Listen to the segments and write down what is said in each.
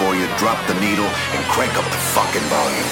for you, drop the needle, and crank up the fucking volume.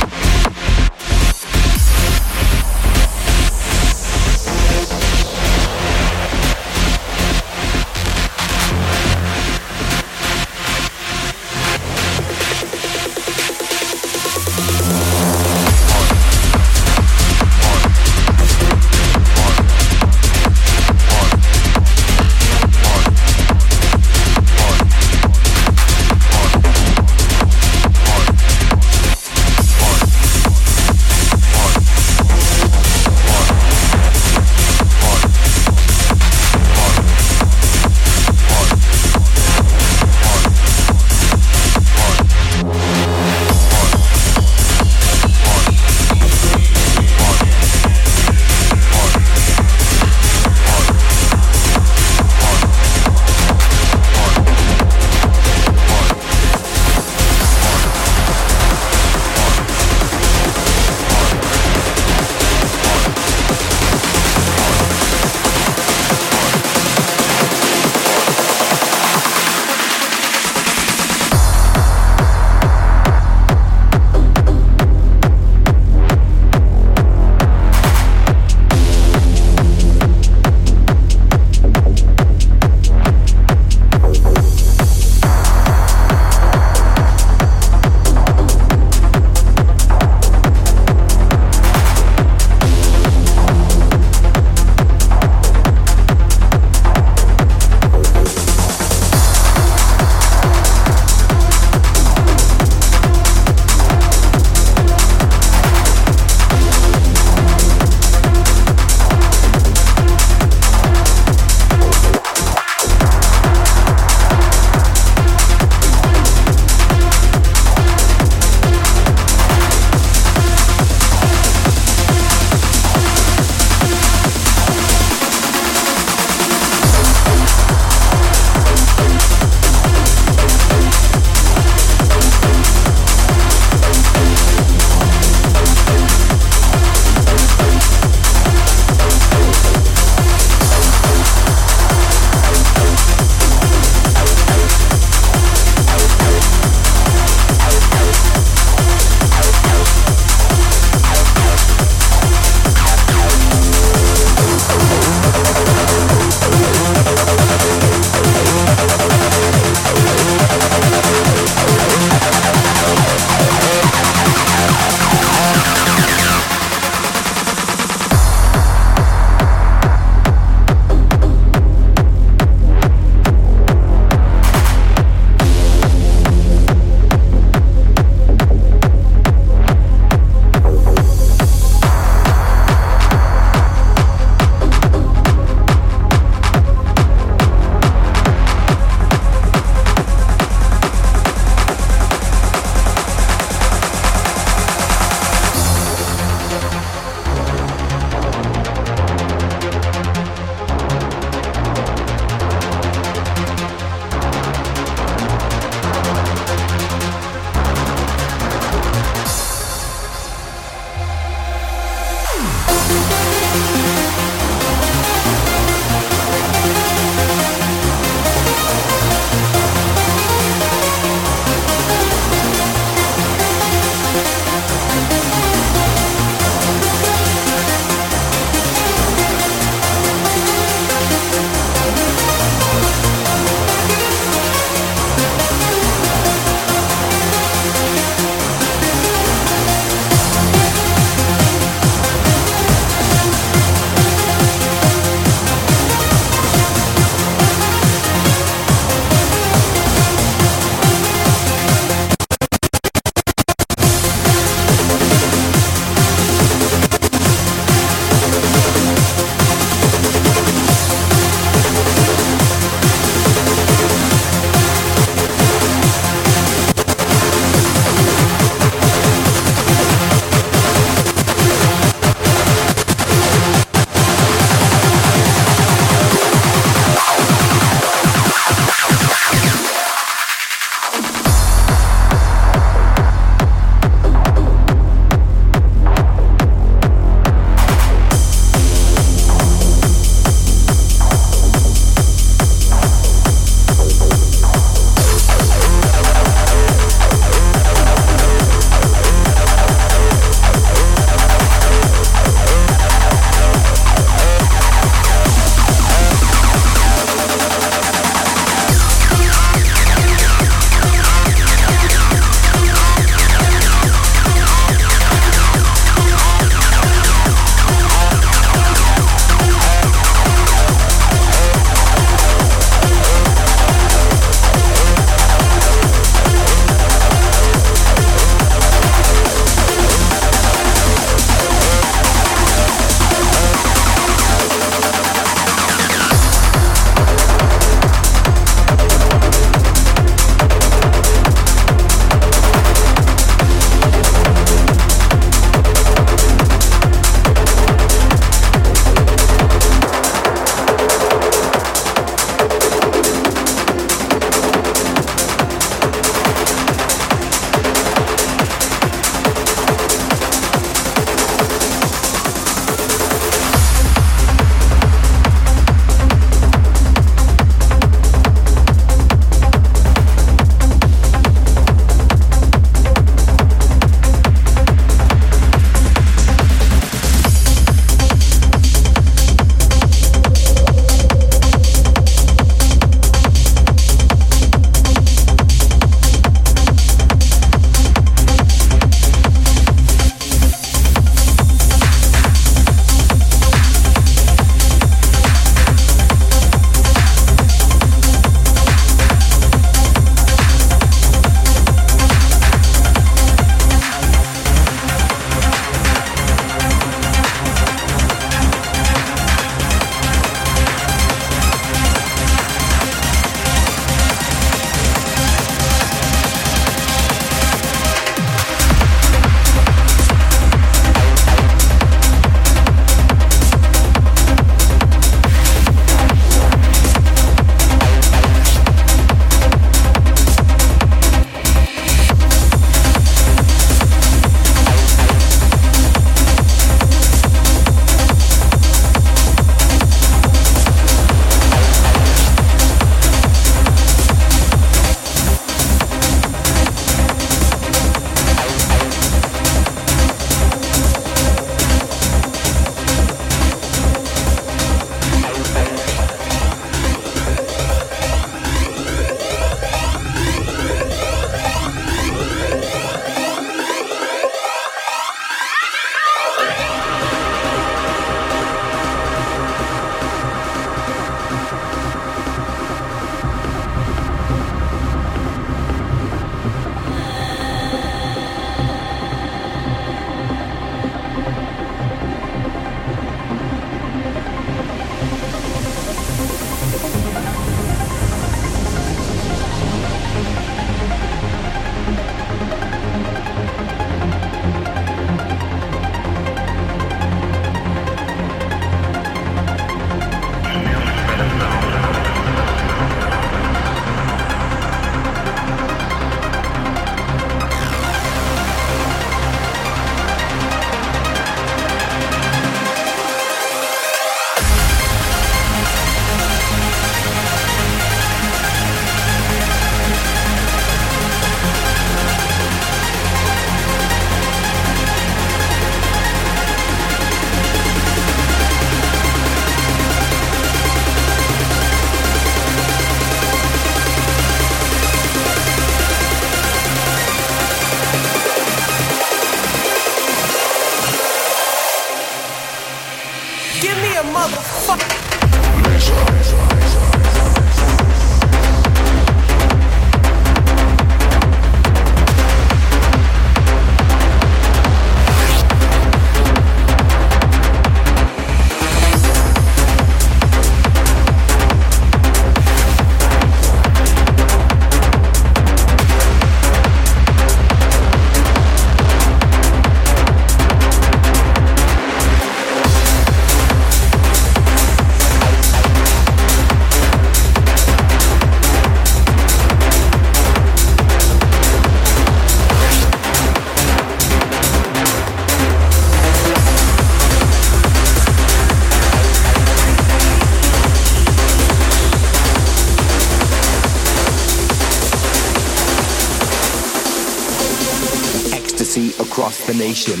The nation.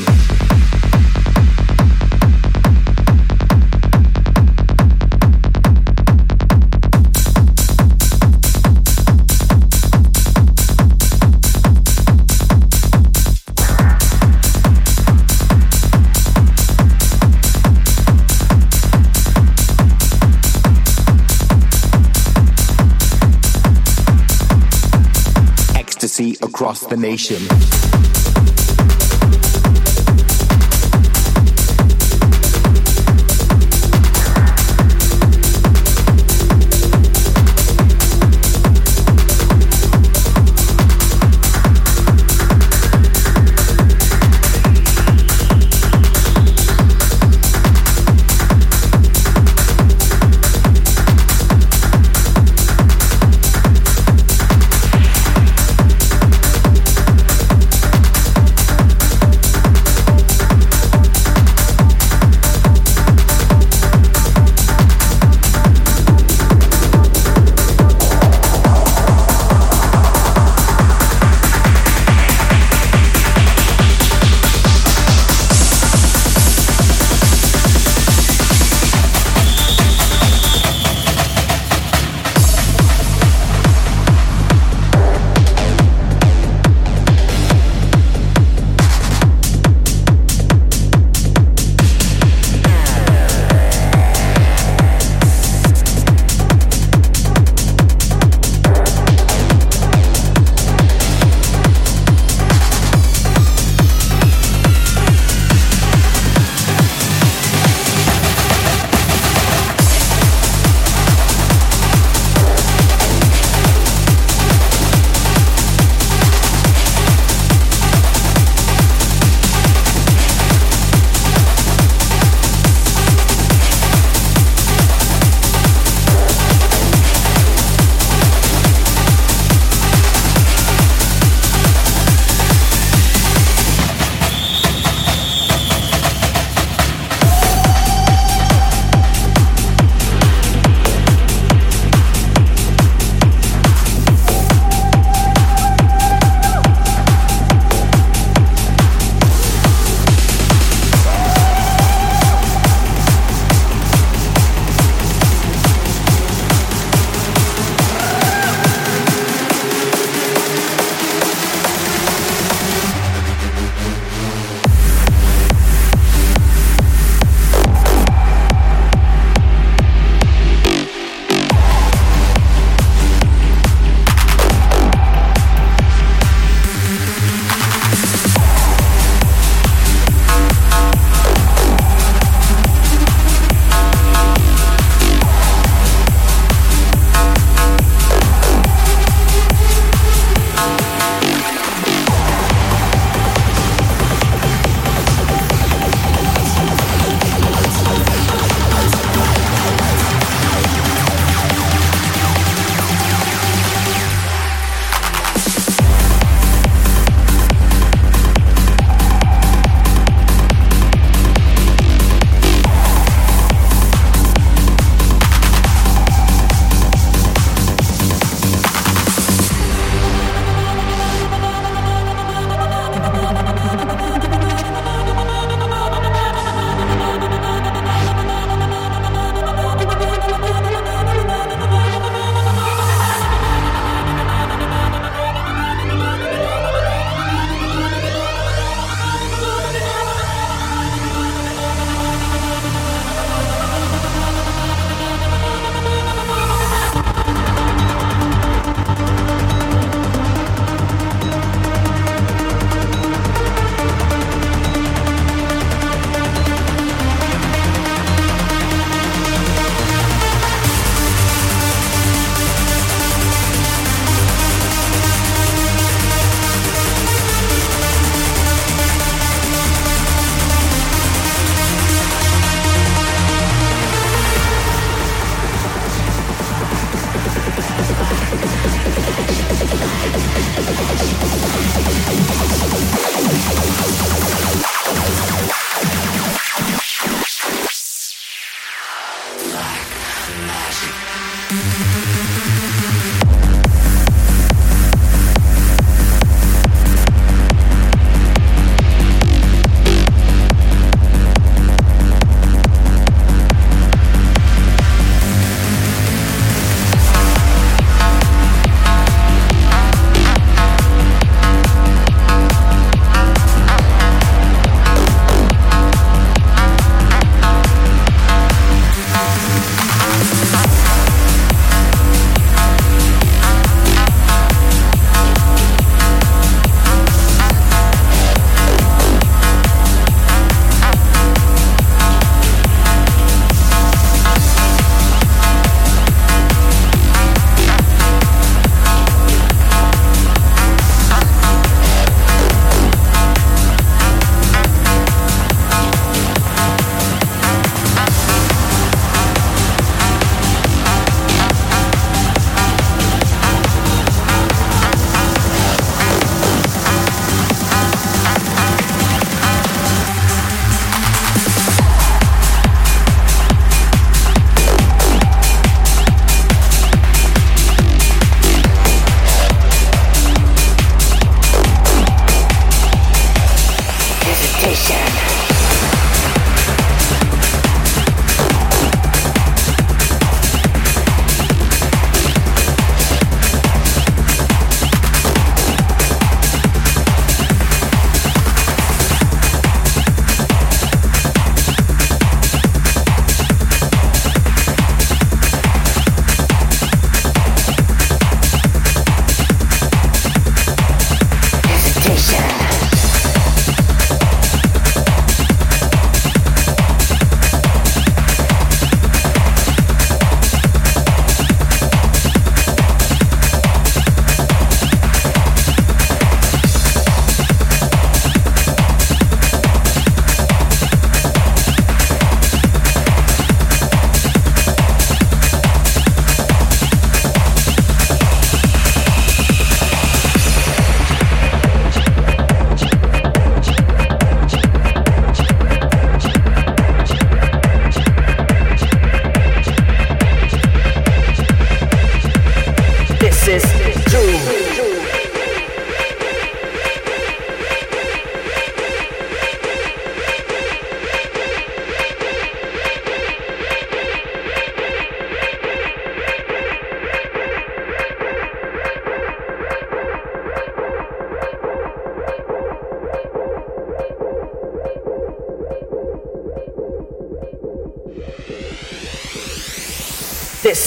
Ecstasy across the nation.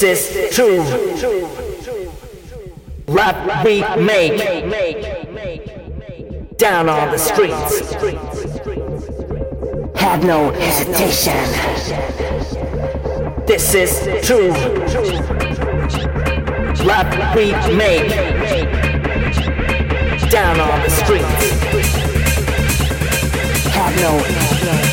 This is true. Rap we make down on the streets. Had no hesitation. This is true. Rap we make down on the streets. Had no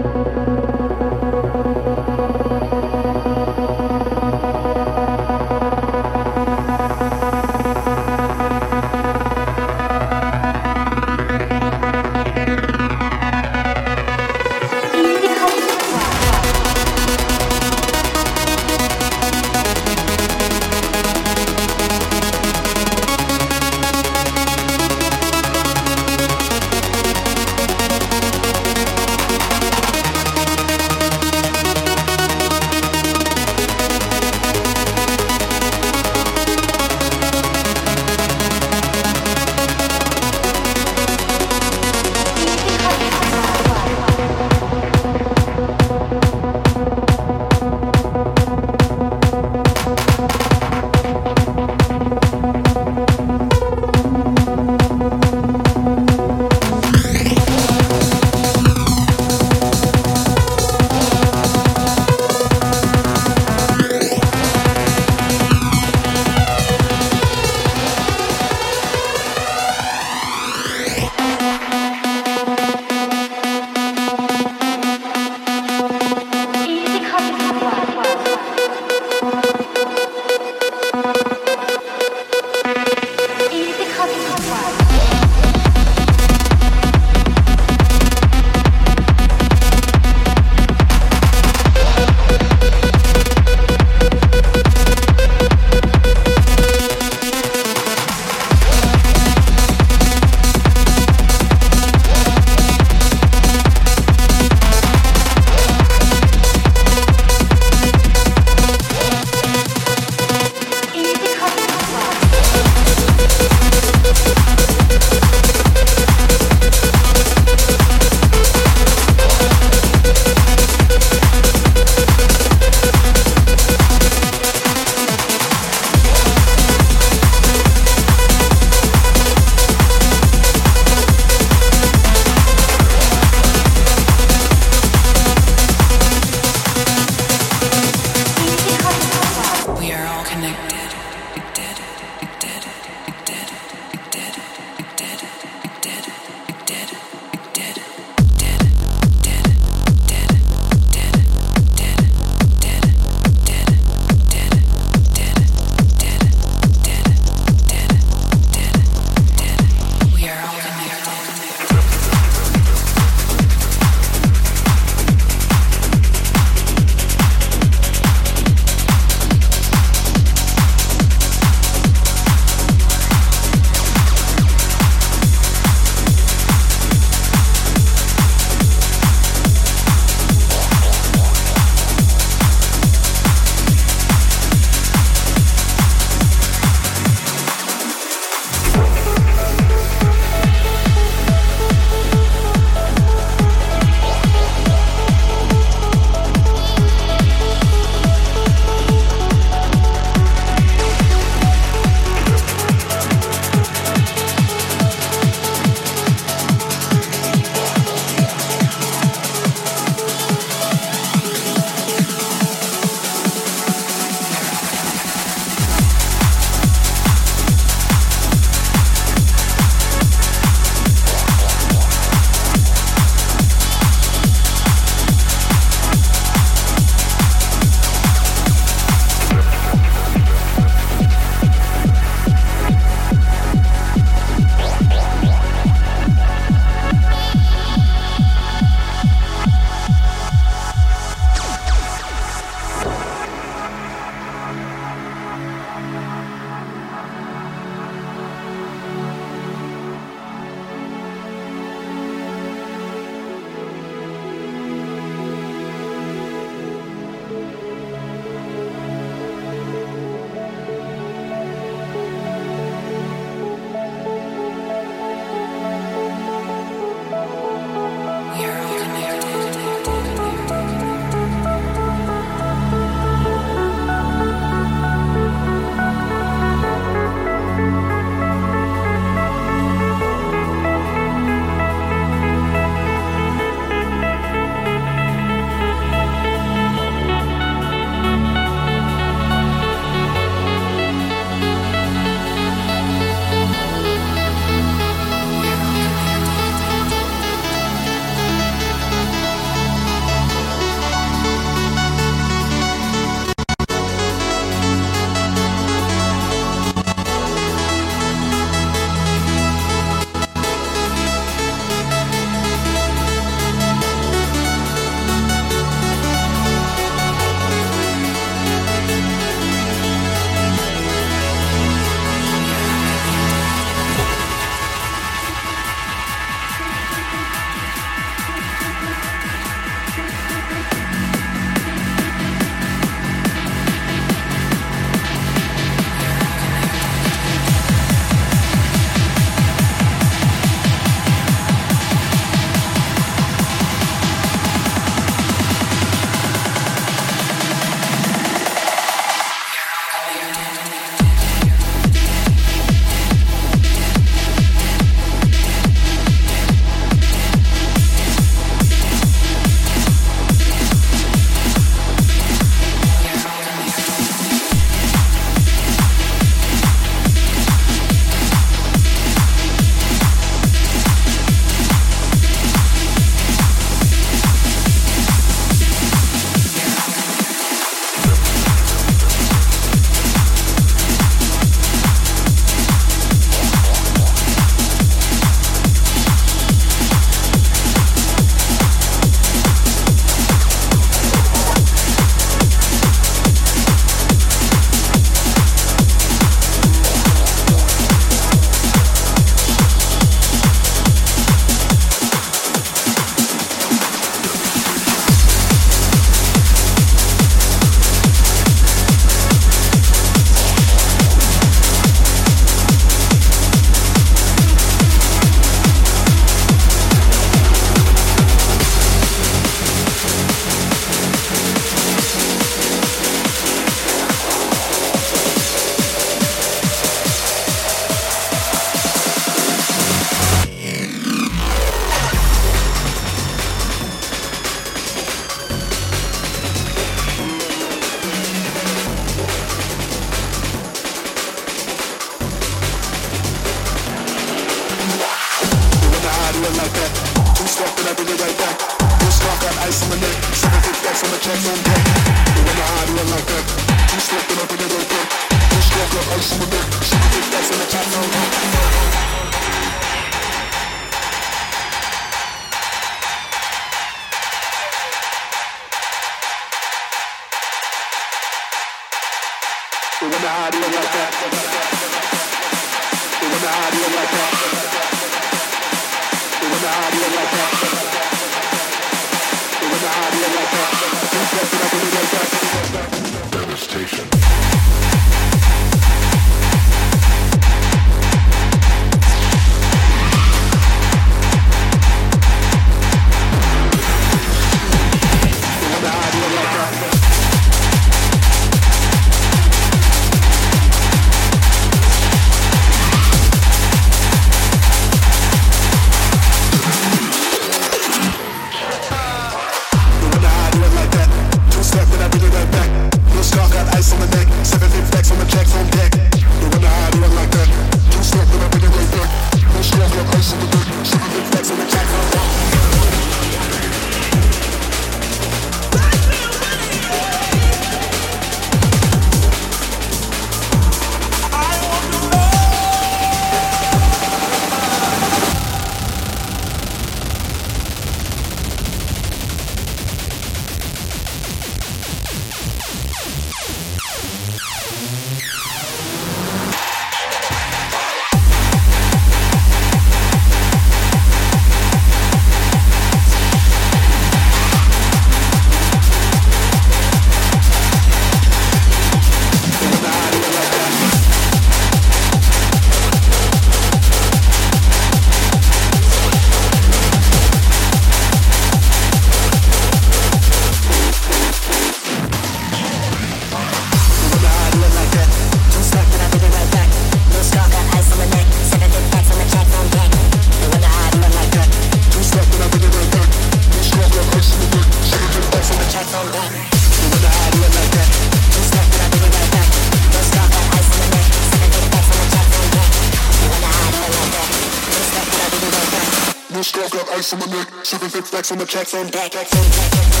on my neck, sugar fix. Backs on the tracks on deck. Tracks on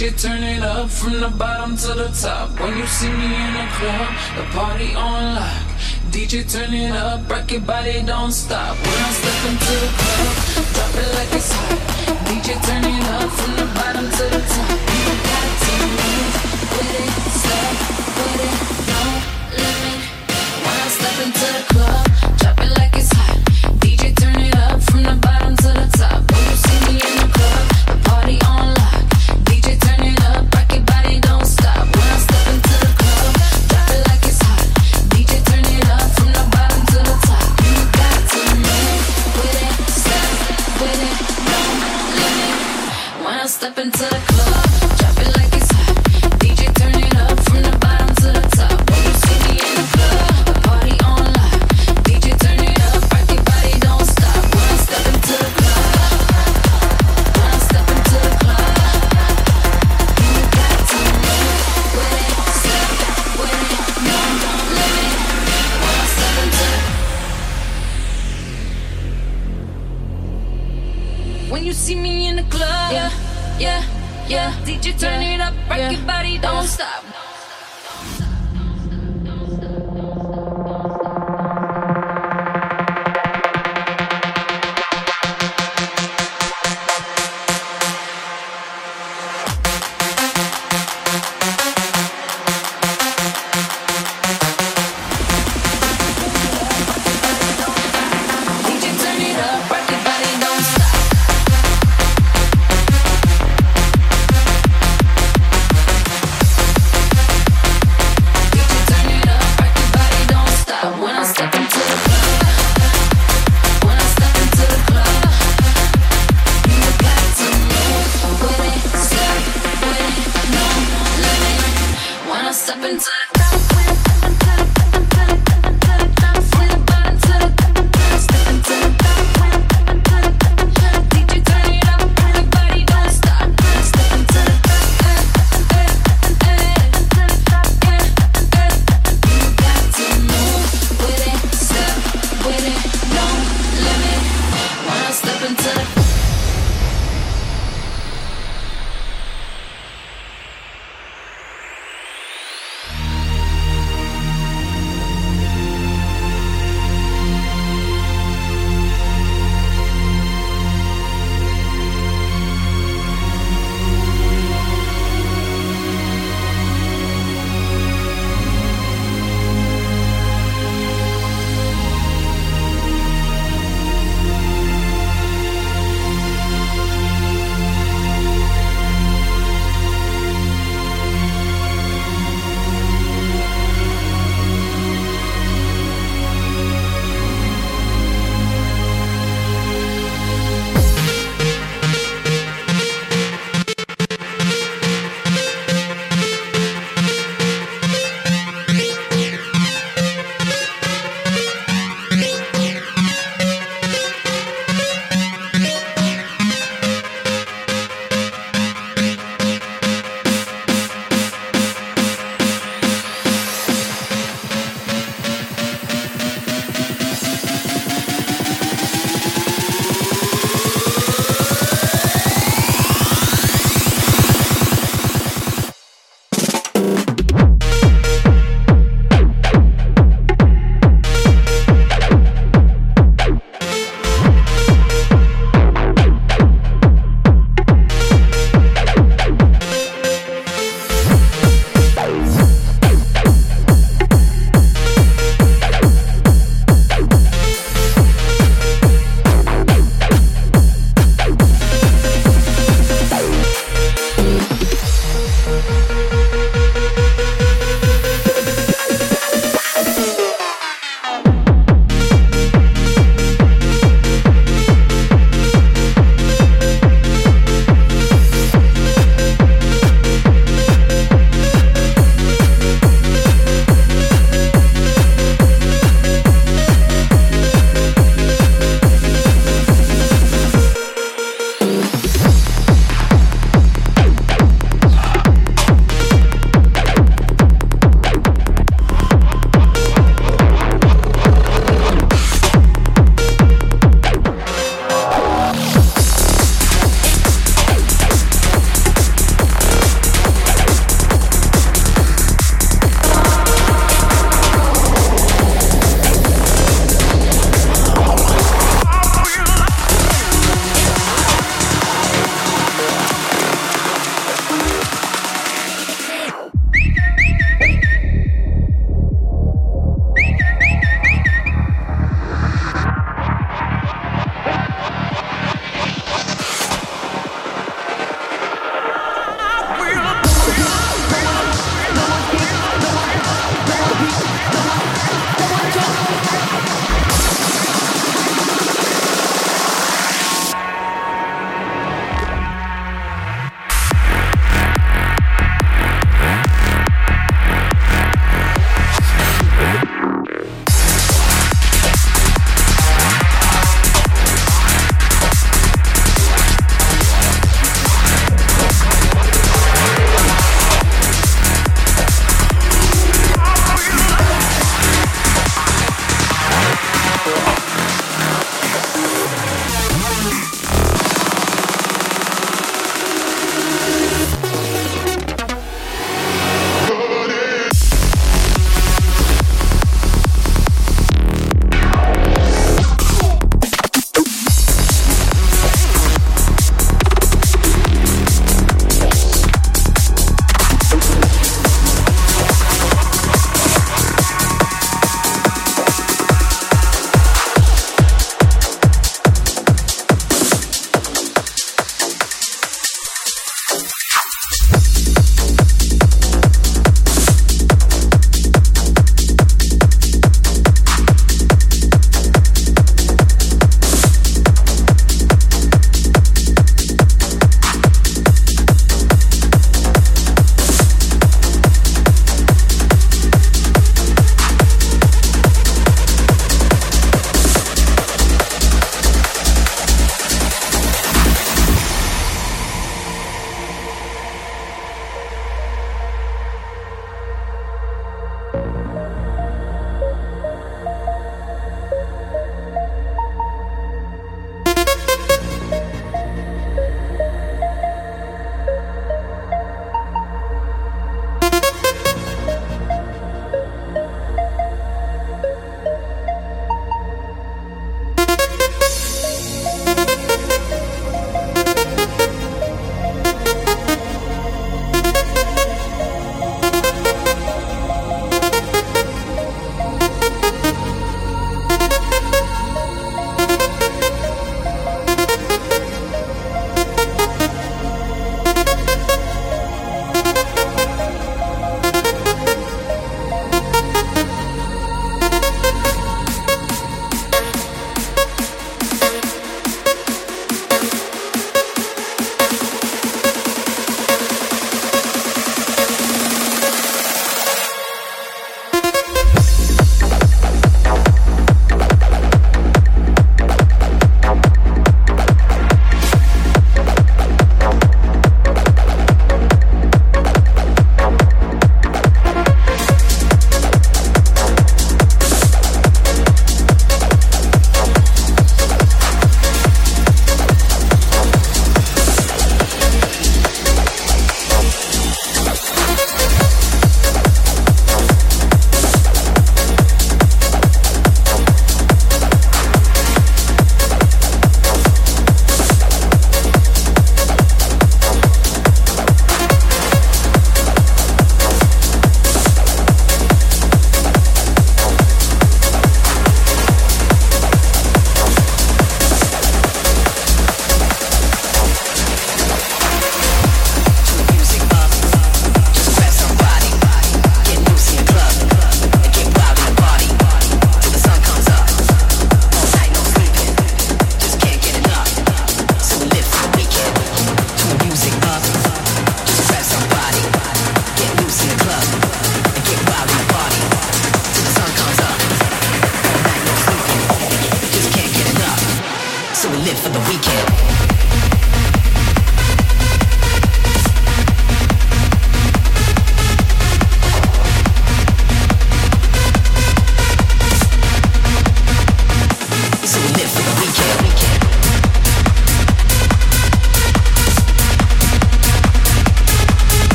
deck. turn it up from the bottom to the top. When you see me in the club, the party on lock. DJ turn it up, rock your body, don't stop. When I step into the club, drop it like it's hot. DJ turn it up from the bottom to the top. You got to move with it, step with it, no limit. When I step into the club,